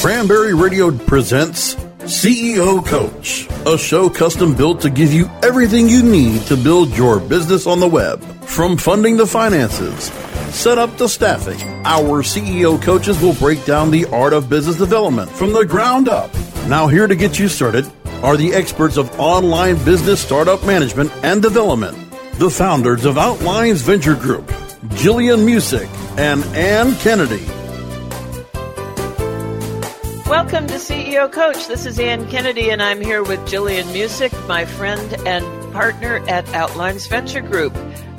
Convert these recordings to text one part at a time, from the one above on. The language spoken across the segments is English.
Cranberry Radio presents CEO Coach, a show custom built to give you everything you need to build your business on the web. From funding the finances, set up the staffing, our CEO coaches will break down the art of business development from the ground up. Now, here to get you started are the experts of online business startup management and development, the founders of Outlines Venture Group, Gillian Muessig and Ann Kennedy. Welcome to CEO Coach. This is Ann Kennedy, and I'm here with Gillian Muessig, my friend and partner at Outlines Venture Group.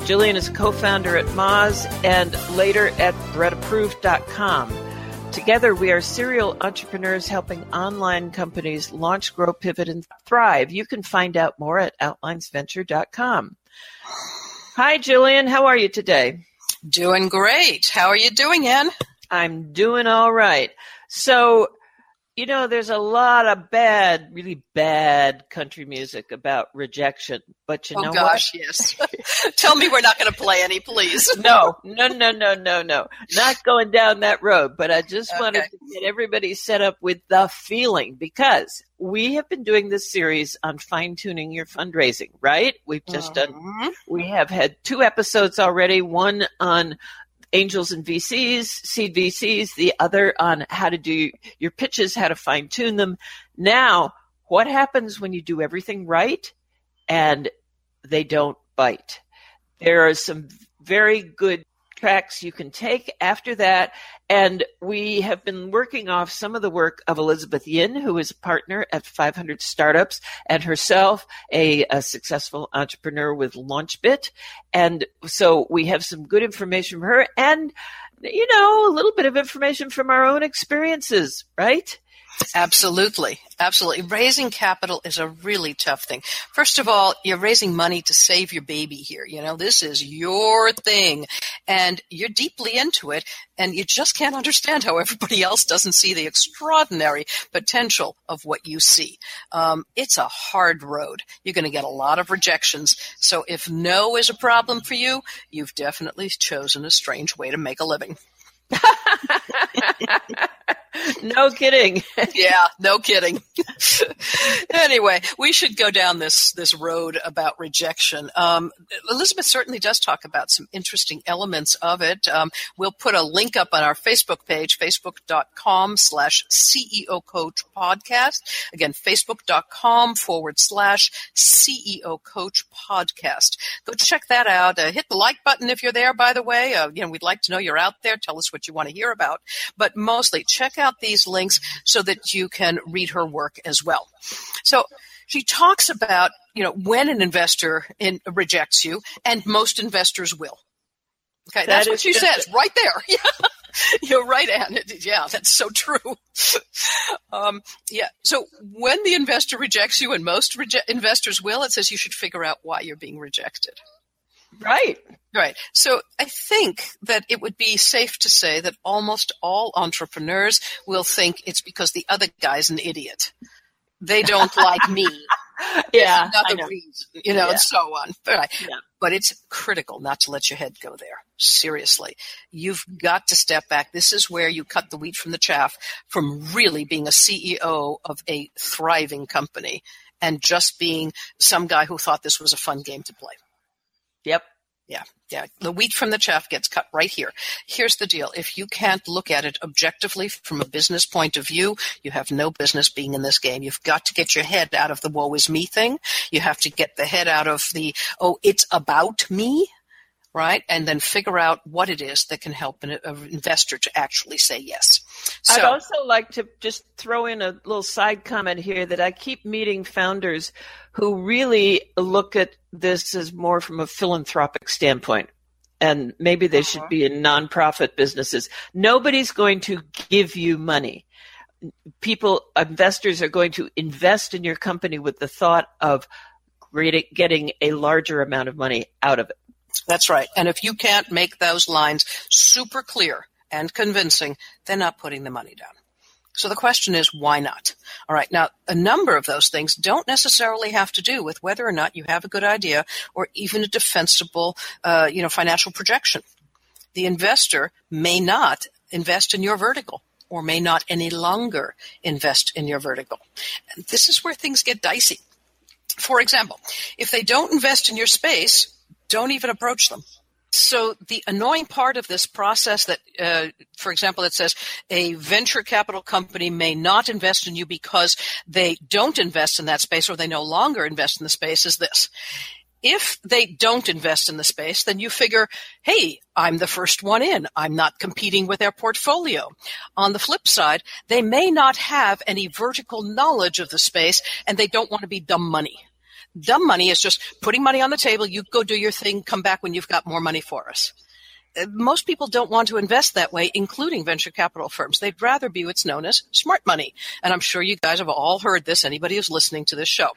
Gillian is co founder at Moz and later at BreadApproved.com. Together, we are serial entrepreneurs helping online companies launch, grow, pivot, and thrive. You can find out more at OutlinesVenture.com. Hi, Gillian. How are you today? Doing great. How are you doing, Ann? I'm doing all right. So, you know, there's a lot of bad, really bad country music about rejection. But you oh know gosh, what? yes. Tell me we're not going to play any, please. no, no, no, no, no, no. Not going down that road. But I just Okay. wanted to get everybody set up with the feeling because we have been doing this series on fine tuning your fundraising, right? We've just done Mhm. we have had two episodes already, one on angels and VCs, seed VCs, the other on how to do your pitches, how to fine tune them. Now, what happens when you do everything right and they don't bite? There are some very good tracks you can take after that. And we have been working off some of the work of Elizabeth Yin, who is a partner at 500 Startups and herself a, a successful entrepreneur with LaunchBit. And so we have some good information from her and, you know, a little bit of information from our own experiences, right? Absolutely. Absolutely. Raising capital is a really tough thing. First of all, you're raising money to save your baby here. You know, this is your thing and you're deeply into it and you just can't understand how everybody else doesn't see the extraordinary potential of what you see. Um, it's a hard road. You're going to get a lot of rejections. So if no is a problem for you, you've definitely chosen a strange way to make a living. no kidding. yeah, no kidding. anyway, we should go down this this road about rejection. Um, Elizabeth certainly does talk about some interesting elements of it. Um, we'll put a link up on our Facebook page, facebook.com slash CEO Coach Podcast. Again, facebook.com forward slash CEO Coach Podcast. Go check that out. Uh, hit the like button if you're there, by the way. Uh, you know, we'd like to know you're out there. Tell us what you want to hear about. But mostly, check out these links so that you can read her work as well. So she talks about, you know, when an investor in, rejects you, and most investors will. Okay, That that's what she says right there. Yeah. You're right, Anne. Yeah, that's so true. um, yeah. So when the investor rejects you, and most reje- investors will, it says you should figure out why you're being rejected. Right. Right. So I think that it would be safe to say that almost all entrepreneurs will think it's because the other guy's an idiot. They don't like me. Yeah. Another know. reason, you know, Yeah. and so on. Right. Yeah. But it's critical not to let your head go there. Seriously. You've got to step back. This is where you cut the wheat from the chaff from really being a CEO of a thriving company and just being some guy who thought this was a fun game to play. Yep. Yeah, yeah. The wheat from the chaff gets cut right here. Here's the deal. If you can't look at it objectively from a business point of view, you have no business being in this game. You've got to get your head out of the woe is me thing. You have to get the head out of the, oh, it's about me, right? And then figure out what it is that can help an, investor to actually say yes. I'd also like to just throw in a little side comment here that I keep meeting founders who really look at this as more from a philanthropic standpoint. And maybe they should uh-huh. be in nonprofit businesses. Nobody's going to give you money. People, investors are going to invest in your company with the thought of getting a larger amount of money out of it. That's right. And if you can't make those lines super clear and convincing, they're not putting the money down. So the question is, why not? All right. Now, a number of those things don't necessarily have to do with whether or not you have a good idea or even a defensible, uh, you know, financial projection. The investor may not invest in your vertical or may not any longer invest in your vertical. This is where things get dicey. For example, if they don't invest in your space, don't even approach them. So the annoying part of this process that, uh, for example, it says a venture capital company may not invest in you because they don't invest in that space or they no longer invest in the space is this. If they don't invest in the space, then you figure, hey, I'm the first one in. I'm not competing with their portfolio. On the flip side, they may not have any vertical knowledge of the space and they don't want to be dumb money. Dumb money is just putting money on the table. You go do your thing, come back when you've got more money for us. Uh, Most people don't want to invest that way, including venture capital firms. They'd rather be what's known as smart money. And I'm sure you guys have all heard this, anybody who's listening to this show.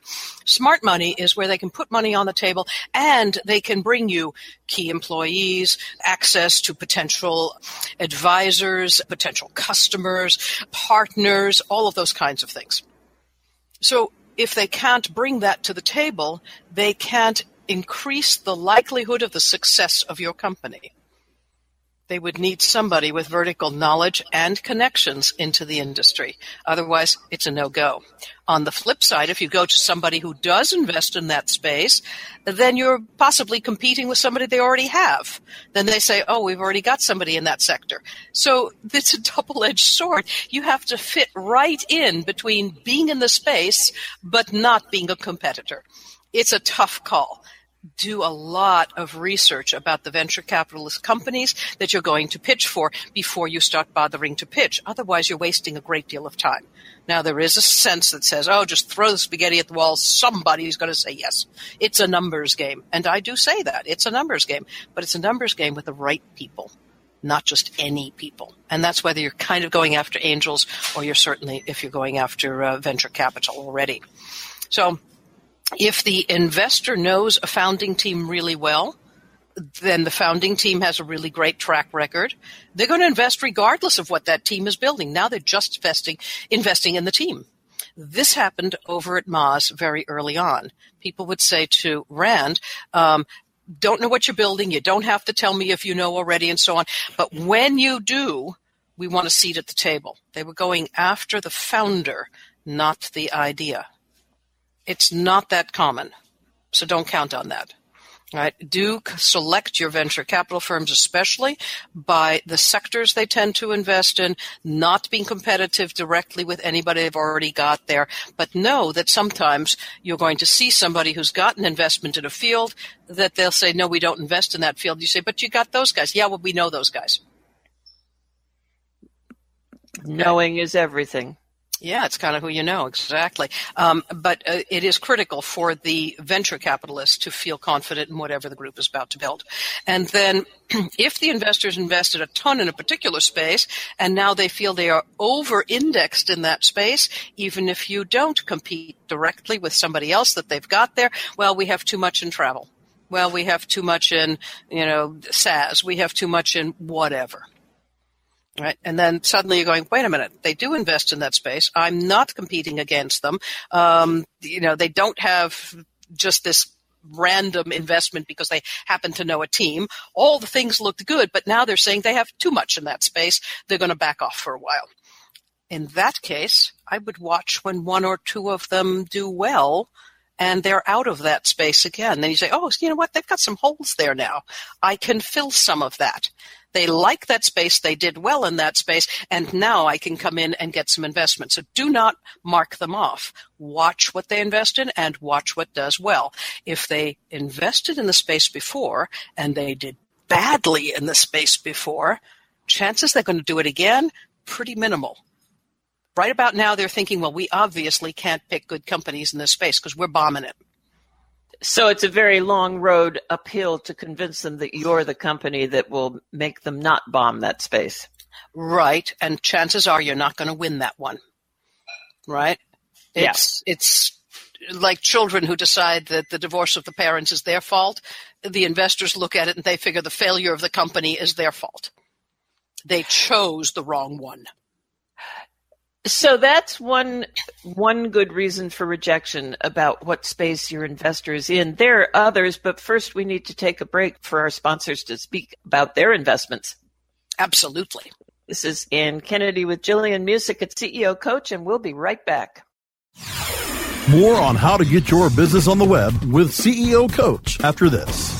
Smart money is where they can put money on the table and they can bring you key employees, access to potential advisors, potential customers, partners, all of those kinds of things. So if they can't bring that to the table, they can't increase the likelihood of the success of your company. They would need somebody with vertical knowledge and connections into the industry. Otherwise, it's a no-go. On the flip side, if you go to somebody who does invest in that space, then you're possibly competing with somebody they already have. Then they say, oh, we've already got somebody in that sector. So it's a double-edged sword. You have to fit right in between being in the space, but not being a competitor. It's a tough call do a lot of research about the venture capitalist companies that you're going to pitch for before you start bothering to pitch. Otherwise, you're wasting a great deal of time. Now, there is a sense that says, oh, just throw the spaghetti at the wall. Somebody's going to say yes. It's a numbers game. And I do say that. It's a numbers game. But it's a numbers game with the right people, not just any people. And that's whether you're kind of going after angels or you're certainly, if you're going after uh, venture capital already. So, if the investor knows a founding team really well, then the founding team has a really great track record. They're going to invest regardless of what that team is building. Now they're just investing, investing in the team. This happened over at Moz very early on. People would say to Rand, um, don't know what you're building. You don't have to tell me if you know already and so on. But when you do, we want a seat at the table. They were going after the founder, not the idea. It's not that common. So don't count on that. Right. Do select your venture capital firms, especially by the sectors they tend to invest in, not being competitive directly with anybody they've already got there, but know that sometimes you're going to see somebody who's got an investment in a field that they'll say, no, we don't invest in that field. You say, but you got those guys. Yeah, well, we know those guys. Knowing is everything. Yeah, it's kind of who you know, exactly. Um, but uh, it is critical for the venture capitalist to feel confident in whatever the group is about to build. And then if the investors invested a ton in a particular space and now they feel they are over indexed in that space, even if you don't compete directly with somebody else that they've got there, well, we have too much in travel. Well, we have too much in, you know, SaaS. We have too much in whatever. Right. And then suddenly you're going, wait a minute, they do invest in that space. I'm not competing against them. Um, you know, they don't have just this random investment because they happen to know a team. All the things looked good, but now they're saying they have too much in that space. They're going to back off for a while. In that case, I would watch when one or two of them do well and they're out of that space again. Then you say, oh, you know what? They've got some holes there now. I can fill some of that. They like that space. They did well in that space. And now I can come in and get some investment. So do not mark them off. Watch what they invest in and watch what does well. If they invested in the space before and they did badly in the space before, chances they're going to do it again, pretty minimal. Right about now, they're thinking, well, we obviously can't pick good companies in this space because we're bombing it. So it's a very long road uphill to convince them that you're the company that will make them not bomb that space. Right. And chances are you're not going to win that one. Right? It's, yeah. it's like children who decide that the divorce of the parents is their fault. The investors look at it and they figure the failure of the company is their fault. They chose the wrong one. So that's one one good reason for rejection about what space your investor is in. There are others, but first we need to take a break for our sponsors to speak about their investments. Absolutely. This is Ann Kennedy with Gillian Muessig at CEO Coach, and we'll be right back. More on how to get your business on the web with CEO Coach after this.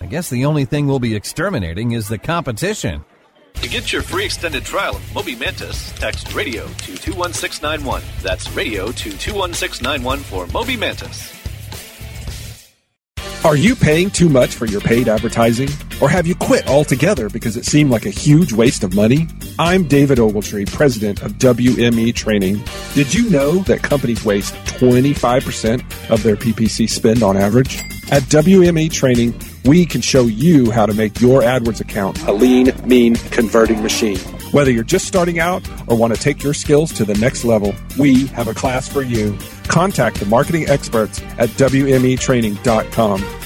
I guess the only thing we'll be exterminating is the competition. To get your free extended trial of Moby Mantis, text radio to 21691. That's radio to 21691 for Moby Mantis. Are you paying too much for your paid advertising? Or have you quit altogether because it seemed like a huge waste of money? I'm David Ogletree, president of WME Training. Did you know that companies waste 25% of their PPC spend on average? At WME Training, we can show you how to make your AdWords account a lean, mean converting machine. Whether you're just starting out or want to take your skills to the next level, we have a class for you. Contact the marketing experts at WMEtraining.com.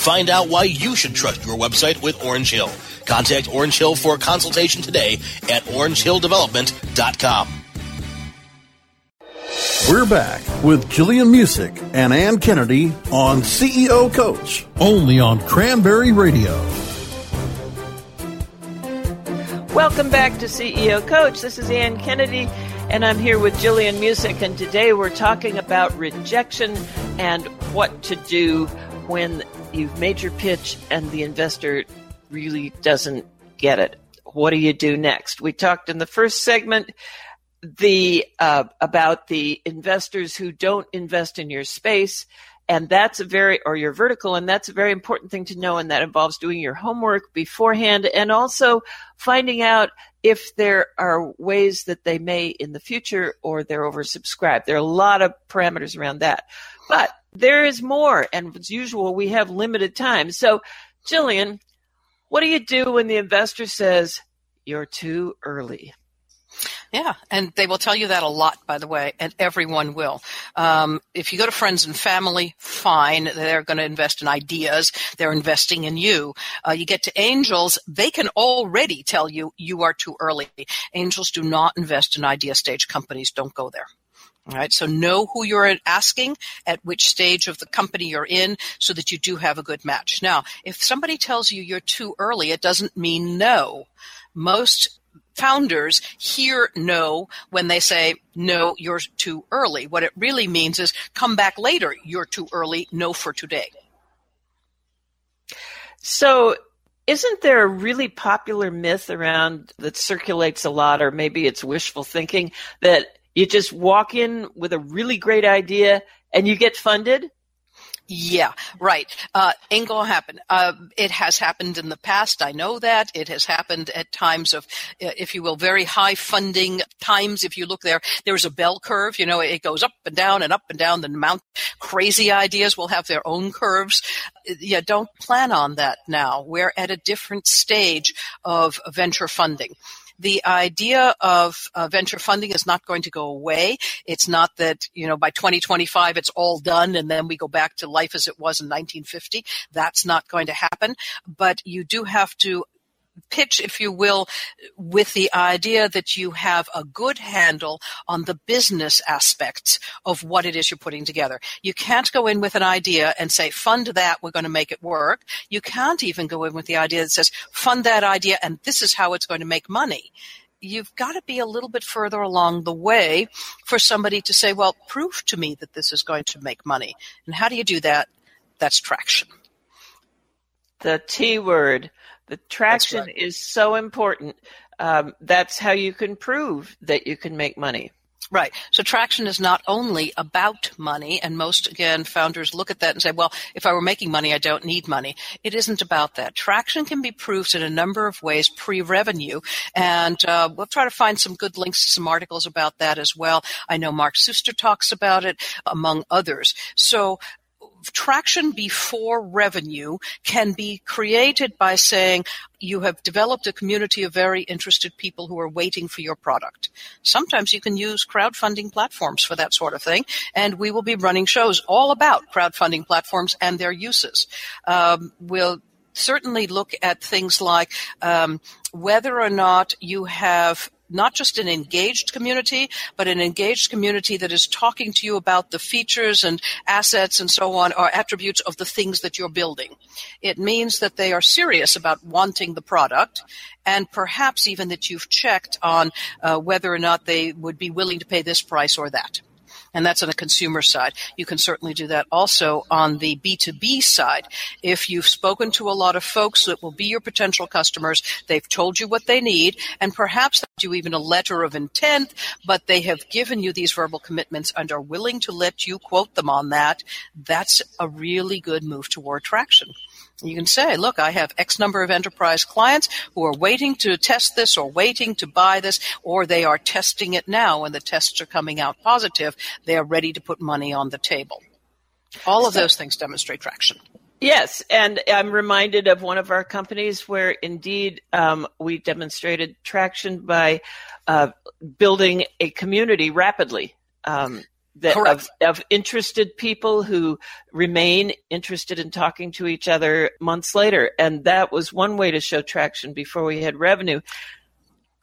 Find out why you should trust your website with Orange Hill. Contact Orange Hill for a consultation today at orangehilldevelopment.com. We're back with Gillian Muessig and Ann Kennedy on CEO Coach, only on Cranberry Radio. Welcome back to CEO Coach. This is Ann Kennedy, and I'm here with Gillian Muessig, and today we're talking about rejection and what to do when you've made your pitch and the investor really doesn't get it. What do you do next? We talked in the first segment the uh, about the investors who don't invest in your space and that's a very or your vertical and that's a very important thing to know and that involves doing your homework beforehand and also finding out if there are ways that they may in the future or they're oversubscribed there are a lot of parameters around that but there is more, and as usual, we have limited time. So, Gillian, what do you do when the investor says you're too early? Yeah, and they will tell you that a lot, by the way, and everyone will. Um, if you go to friends and family, fine. They're going to invest in ideas. They're investing in you. Uh, you get to angels, they can already tell you you are too early. Angels do not invest in idea stage companies. Don't go there. All right, so know who you're asking, at which stage of the company you're in, so that you do have a good match. Now, if somebody tells you you're too early, it doesn't mean no. Most founders hear no when they say, no, you're too early. What it really means is come back later, you're too early, no for today. So, isn't there a really popular myth around that circulates a lot, or maybe it's wishful thinking, that you just walk in with a really great idea and you get funded? Yeah, right. Uh, ain't gonna happen. Uh, it has happened in the past. I know that. It has happened at times of, uh, if you will, very high funding times. If you look there, there's a bell curve. You know, it goes up and down and up and down. The amount crazy ideas will have their own curves. Yeah, don't plan on that now. We're at a different stage of venture funding the idea of uh, venture funding is not going to go away. It's not that, you know, by 2025 it's all done and then we go back to life as it was in 1950. That's not going to happen. But you do have to pitch, if you will, with the idea that you have a good handle on the business aspects of what it is you're putting together. You can't go in with an idea and say, fund that, we're going to make it work. You can't even go in with the idea that says, fund that idea and this is how it's going to make money you've got to be a little bit further along the way for somebody to say, well, prove to me that this is going to make money. And how do you do that? That's traction. The T word. The traction right. is so important. Um, that's how you can prove that you can make money. Right. So traction is not only about money, and most, again, founders look at that and say, well, if I were making money, I don't need money. It isn't about that. Traction can be proved in a number of ways pre-revenue, and uh, we'll try to find some good links to some articles about that as well. I know Mark Suster talks about it, among others. So traction before revenue can be created by saying you have developed a community of very interested people who are waiting for your product. Sometimes you can use crowdfunding platforms for that sort of thing, and we will be running shows all about crowdfunding platforms and their uses. Um, we'll certainly look at things like um, whether or not you have not just an engaged community, but an engaged community that is talking to you about the features and assets and so on, or attributes of the things that you're building. It means that they are serious about wanting the product and perhaps even that you've checked on uh, whether or not they would be willing to pay this price or that and that's on the consumer side. You can certainly do that also on the B2B side. If you've spoken to a lot of folks that will be your potential customers, they've told you what they need, and perhaps you even a letter of intent, but they have given you these verbal commitments and are willing to let you quote them on that, that's a really good move toward traction. You can say, look, I have X number of enterprise clients who are waiting to test this or waiting to buy this, or they are testing it now and the tests are coming out positive. They are ready to put money on the table. All of those things demonstrate traction. Yes, and I'm reminded of one of our companies where indeed um, we demonstrated traction by uh, building a community rapidly. Um, that of, of, interested people who remain interested in talking to each other months later. And that was one way to show traction before we had revenue.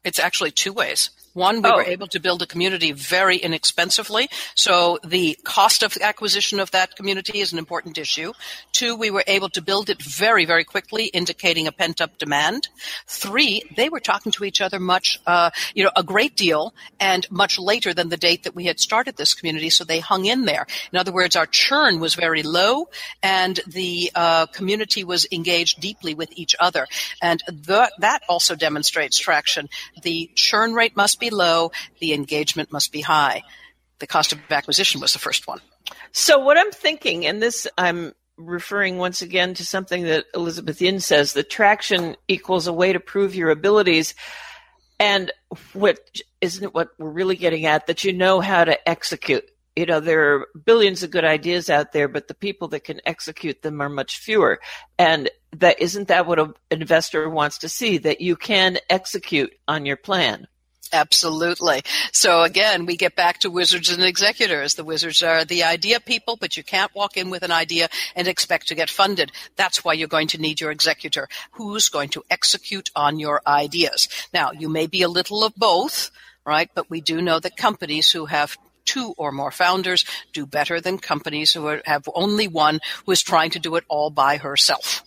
It's actually two ways. One, we oh. were able to build a community very inexpensively, so the cost of acquisition of that community is an important issue. Two, we were able to build it very, very quickly, indicating a pent up demand. Three, they were talking to each other much, uh, you know, a great deal and much later than the date that we had started this community, so they hung in there. In other words, our churn was very low and the uh, community was engaged deeply with each other. And the, that also demonstrates traction. The churn rate must be low, the engagement must be high. The cost of acquisition was the first one. So what I'm thinking, and this I'm referring once again to something that Elizabeth Yin says, that traction equals a way to prove your abilities. And what isn't what we're really getting at, that you know how to execute. You know, there are billions of good ideas out there, but the people that can execute them are much fewer. And that isn't that what an investor wants to see, that you can execute on your plan. Absolutely. So again, we get back to wizards and executors. The wizards are the idea people, but you can't walk in with an idea and expect to get funded. That's why you're going to need your executor who's going to execute on your ideas. Now, you may be a little of both, right? But we do know that companies who have two or more founders do better than companies who have only one who is trying to do it all by herself.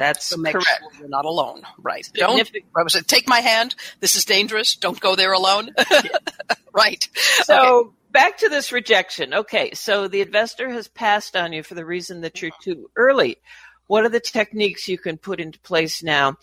That's so make correct. sure you're not alone. Right. Don't I was it, take my hand. This is dangerous. Don't go there alone. right. So Okay. back to this rejection. Okay, so the investor has passed on you for the reason that you're too early. What are the techniques you can put into place now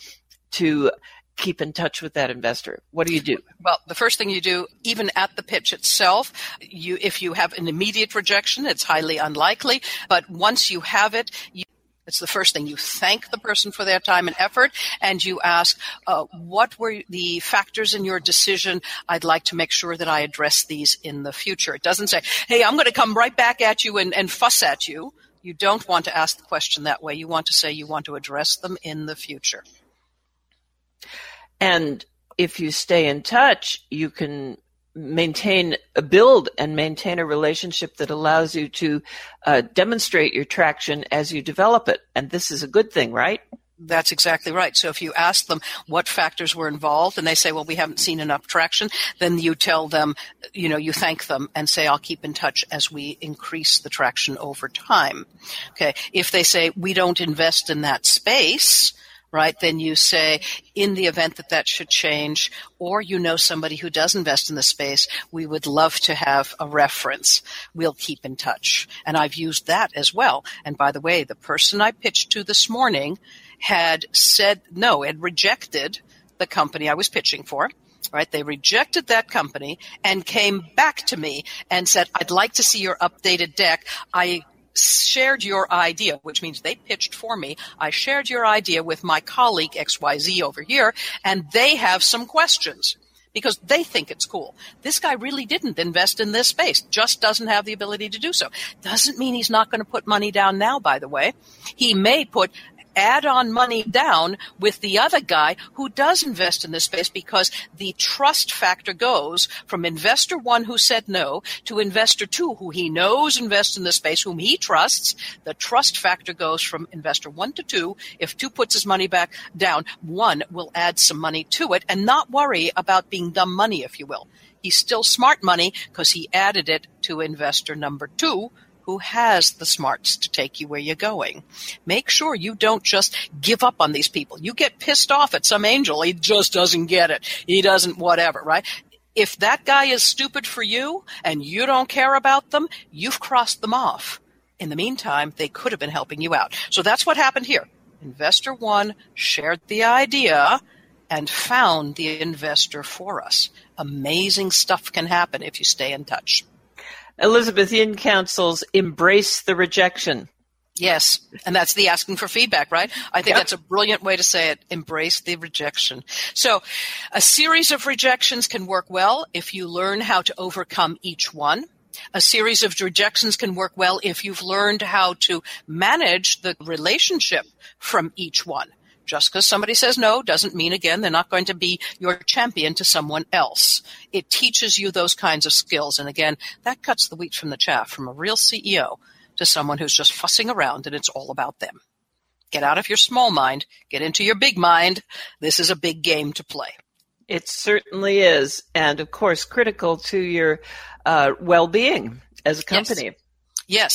to keep in touch with that investor? What do you do? Well, the first thing you do, even at the pitch itself, you if you have an immediate rejection, it's highly unlikely. But once you have it, you it's the first thing. You thank the person for their time and effort, and you ask, uh, what were the factors in your decision? I'd like to make sure that I address these in the future. It doesn't say, hey, I'm going to come right back at you and, and fuss at you. You don't want to ask the question that way. You want to say you want to address them in the future. And if you stay in touch, you can maintain a build and maintain a relationship that allows you to uh, demonstrate your traction as you develop it. And this is a good thing, right? That's exactly right. So if you ask them what factors were involved and they say, well, we haven't seen enough traction, then you tell them, you know, you thank them and say, I'll keep in touch as we increase the traction over time. Okay. If they say, we don't invest in that space, right, then you say, in the event that that should change, or you know somebody who does invest in the space, we would love to have a reference. We'll keep in touch. And I've used that as well. And by the way, the person I pitched to this morning had said no, had rejected the company I was pitching for. Right? They rejected that company and came back to me and said, I'd like to see your updated deck. I shared your idea, which means they pitched for me. I shared your idea with my colleague XYZ over here, and they have some questions because they think it's cool. This guy really didn't invest in this space, just doesn't have the ability to do so. Doesn't mean he's not going to put money down now, by the way. He may put add on money down with the other guy who does invest in this space because the trust factor goes from investor one who said no to investor two who he knows invests in the space, whom he trusts. The trust factor goes from investor one to two. If two puts his money back down, one will add some money to it and not worry about being dumb money, if you will. He's still smart money because he added it to investor number two, who has the smarts to take you where you're going. Make sure you don't just give up on these people. You get pissed off at some angel. He just doesn't get it. He doesn't whatever, right? If that guy is stupid for you and you don't care about them, you've crossed them off. In the meantime, they could have been helping you out. So that's what happened here. Investor one shared the idea and found the investor for us. Amazing stuff can happen if you stay in touch. Elizabeth Yin counsels embrace the rejection. Yes, and that's the asking for feedback, right? I think Yep. that's a brilliant way to say it. Embrace the rejection. So, a series of rejections can work well if you learn how to overcome each one. A series of rejections can work well if you've learned how to manage the relationship from each one. Just because somebody says no doesn't mean, again, they're not going to be your champion to someone else. It teaches you those kinds of skills. And again, that cuts the wheat from the chaff from a real CEO to someone who's just fussing around and it's all about them. Get out of your small mind, get into your big mind. This is a big game to play. It certainly is. And of course, critical to your uh, well being as a company. Yes,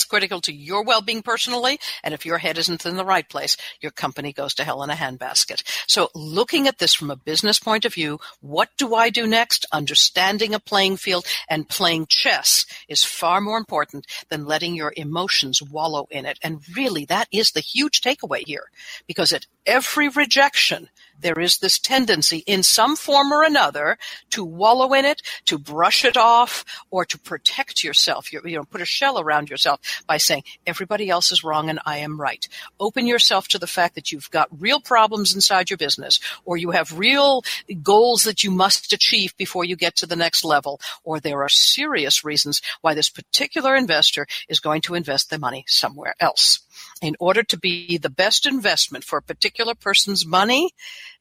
critical to your well-being personally, and if your head isn't in the right place, your company goes to hell in a handbasket. So looking at this from a business point of view, what do I do next? Understanding a playing field and playing chess is far more important than letting your emotions wallow in it. And really, that is the huge takeaway here, because at every rejection, there is this tendency in some form or another to wallow in it, to brush it off, or to protect yourself. You, you know, put a shell around yourself by saying everybody else is wrong and I am right. Open yourself to the fact that you've got real problems inside your business, or you have real goals that you must achieve before you get to the next level, or there are serious reasons why this particular investor is going to invest their money somewhere else in order to be the best investment for a particular person's money,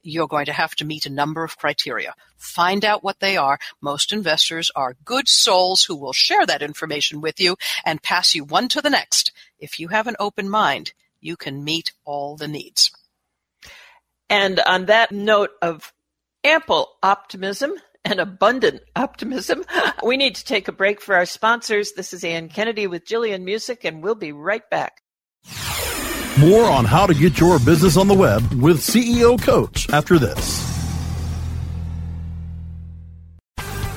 you're going to have to meet a number of criteria. Find out what they are. Most investors are good souls who will share that information with you and pass you one to the next. If you have an open mind, you can meet all the needs. And on that note of ample optimism and abundant optimism. We need to take a break for our sponsors. This is Ann Kennedy with Gillian Muessig, and we'll be right back. More on how to get your business on the web with CEO Coach after this.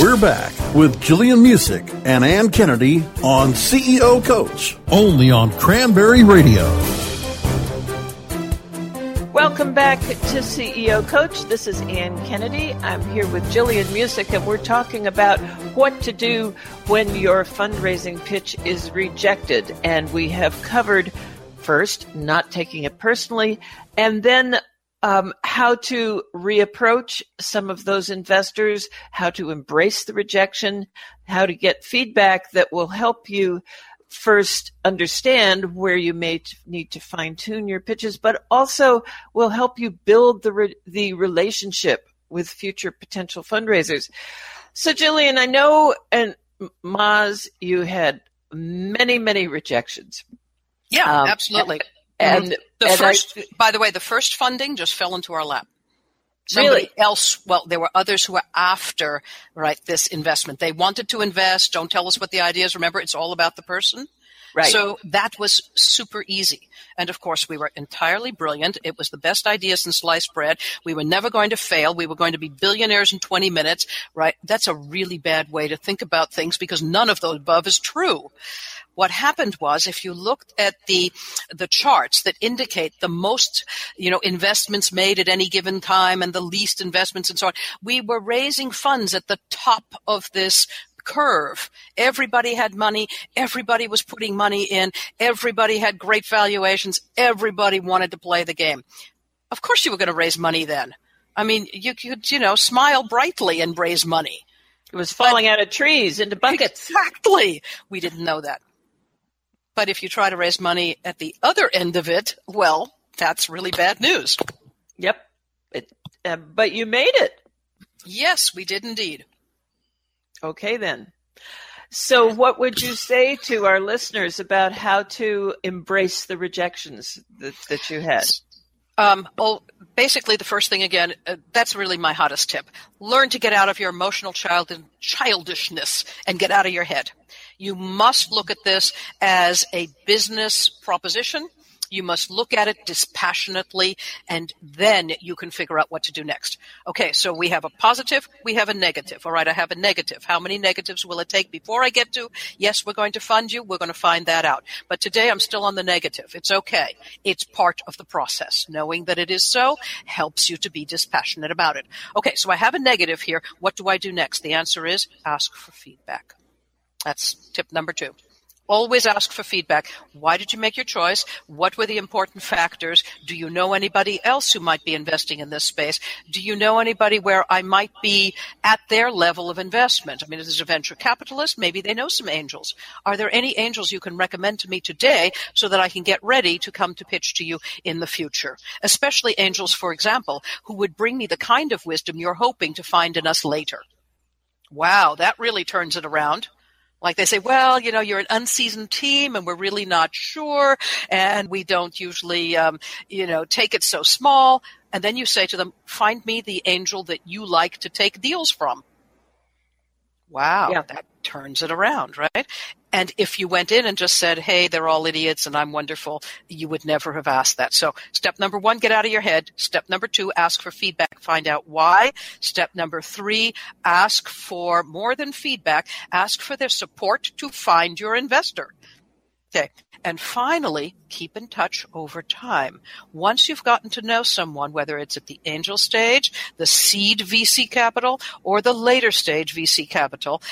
We're back with Gillian Muessig and Ann Kennedy on CEO Coach, only on Cranberry Radio. Welcome back to CEO Coach. This is Ann Kennedy. I'm here with Gillian Muessig, and we're talking about what to do when your fundraising pitch is rejected. And we have covered first, not taking it personally, and then um, how to reapproach some of those investors, how to embrace the rejection, how to get feedback that will help you first understand where you may t- need to fine tune your pitches, but also will help you build the re- the relationship with future potential fundraisers. So, Gillian, I know, and Moz, you had many, many rejections. Yeah, um, absolutely. And, the and first, I, by the way, the first funding just fell into our lap. Somebody Really? else, well, there were others who were after, right, this investment. They wanted to invest. Don't tell us what the idea is. Remember, it's all about the person. Right. So that was super easy. And of course, we were entirely brilliant. It was the best idea since sliced bread. We were never going to fail. We were going to be billionaires in 20 minutes, right? That's a really bad way to think about things because none of the above is true. What happened was if you looked at the the charts that indicate the most, you know, investments made at any given time and the least investments and so on, we were raising funds at the top of this curve. Everybody had money. Everybody was putting money in. Everybody had great valuations. Everybody wanted to play the game. Of course you were going to raise money then. I mean, you could, you know, smile brightly and raise money. it was falling out of trees into buckets. Exactly. We didn't know that. But if you try to raise money at the other end of it, well, that's really bad news. Yep. It, uh, but you made it. Yes, we did indeed. Okay, then. So, what would you say to our listeners about how to embrace the rejections that, that you had? Um, well, basically, the first thing again, uh, that's really my hottest tip. Learn to get out of your emotional child and childishness and get out of your head. You must look at this as a business proposition. You must look at it dispassionately, and then you can figure out what to do next. Okay, so we have a positive, we have a negative. All right, I have a negative. How many negatives will it take before I get to, yes, we're going to fund you, we're going to find that out. But today I'm still on the negative. It's okay. It's part of the process. Knowing that it is so helps you to be dispassionate about it. Okay, so I have a negative here. What do I do next? The answer is ask for feedback. That's tip number two. Always ask for feedback. Why did you make your choice? What were the important factors? Do you know anybody else who might be investing in this space? Do you know anybody where I might be at their level of investment? I mean, if there's a venture capitalist, maybe they know some angels. Are there any angels you can recommend to me today so that I can get ready to come to pitch to you in the future? Especially angels, for example, who would bring me the kind of wisdom you're hoping to find in us later. Wow, that really turns it around. Like they say, well, you know, you're an unseasoned team and we're really not sure and we don't usually, um, you know, take it so small. And then you say to them, find me the angel that you like to take deals from. Wow, yeah. that turns it around, right? And if you went in and just said, hey, they're all idiots and I'm wonderful, you would never have asked that. So step number one, get out of your head. Step number two, ask for feedback, find out why. Step number three, ask for more than feedback, ask for their support to find your investor. Okay. And finally, keep in touch over time. Once you've gotten to know someone, whether it's at the angel stage, the seed VC capital, or the later stage VC capital,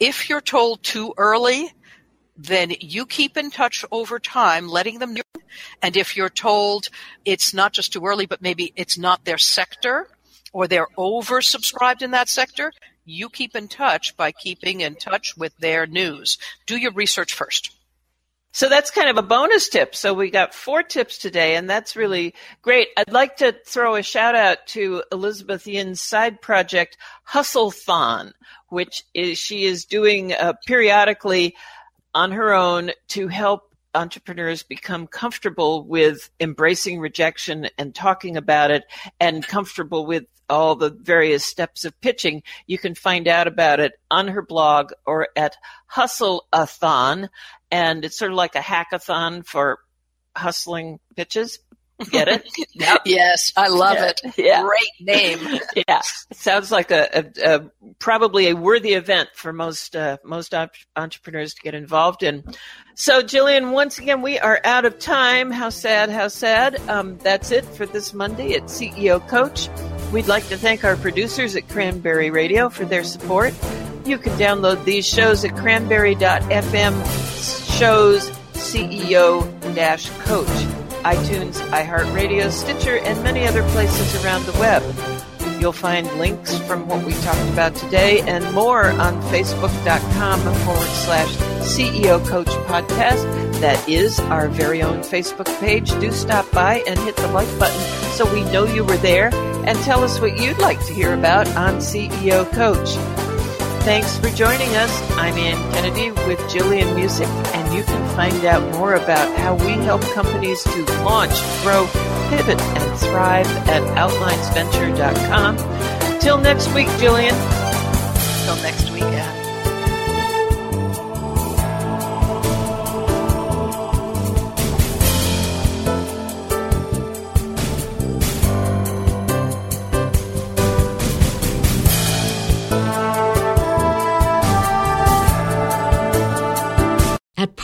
if you're told too early, then you keep in touch over time, letting them know. And if you're told it's not just too early, but maybe it's not their sector or they're oversubscribed in that sector, you keep in touch by keeping in touch with their news. Do your research first. So that's kind of a bonus tip. So we got four tips today, and that's really great. I'd like to throw a shout out to Elizabeth Yin's side project, Hustlethon, which is she is doing uh, periodically on her own to help entrepreneurs become comfortable with embracing rejection and talking about it and comfortable with all the various steps of pitching. You can find out about it on her blog or at Hustleathon. And it's sort of like a hackathon for hustling pitches. Get it? yep. Yes, I love yeah. it. Yeah. Great name. yeah, it sounds like a, a, a, probably a worthy event for most uh, most op- entrepreneurs to get involved in. So, Gillian, once again, we are out of time. How sad! How sad! Um, that's it for this Monday at CEO Coach. We'd like to thank our producers at Cranberry Radio for their support. You can download these shows at cranberry.fm shows CEO Coach iTunes, iHeartRadio, Stitcher, and many other places around the web. You'll find links from what we talked about today and more on facebook.com forward slash CEO Coach Podcast. That is our very own Facebook page. Do stop by and hit the like button so we know you were there and tell us what you'd like to hear about on CEO Coach. Thanks for joining us. I'm Ann Kennedy with Gillian Muessig, and you can find out more about how we help companies to launch, grow, pivot, and thrive at outlinesventure.com. Till next week, Gillian. Till next week, Ann.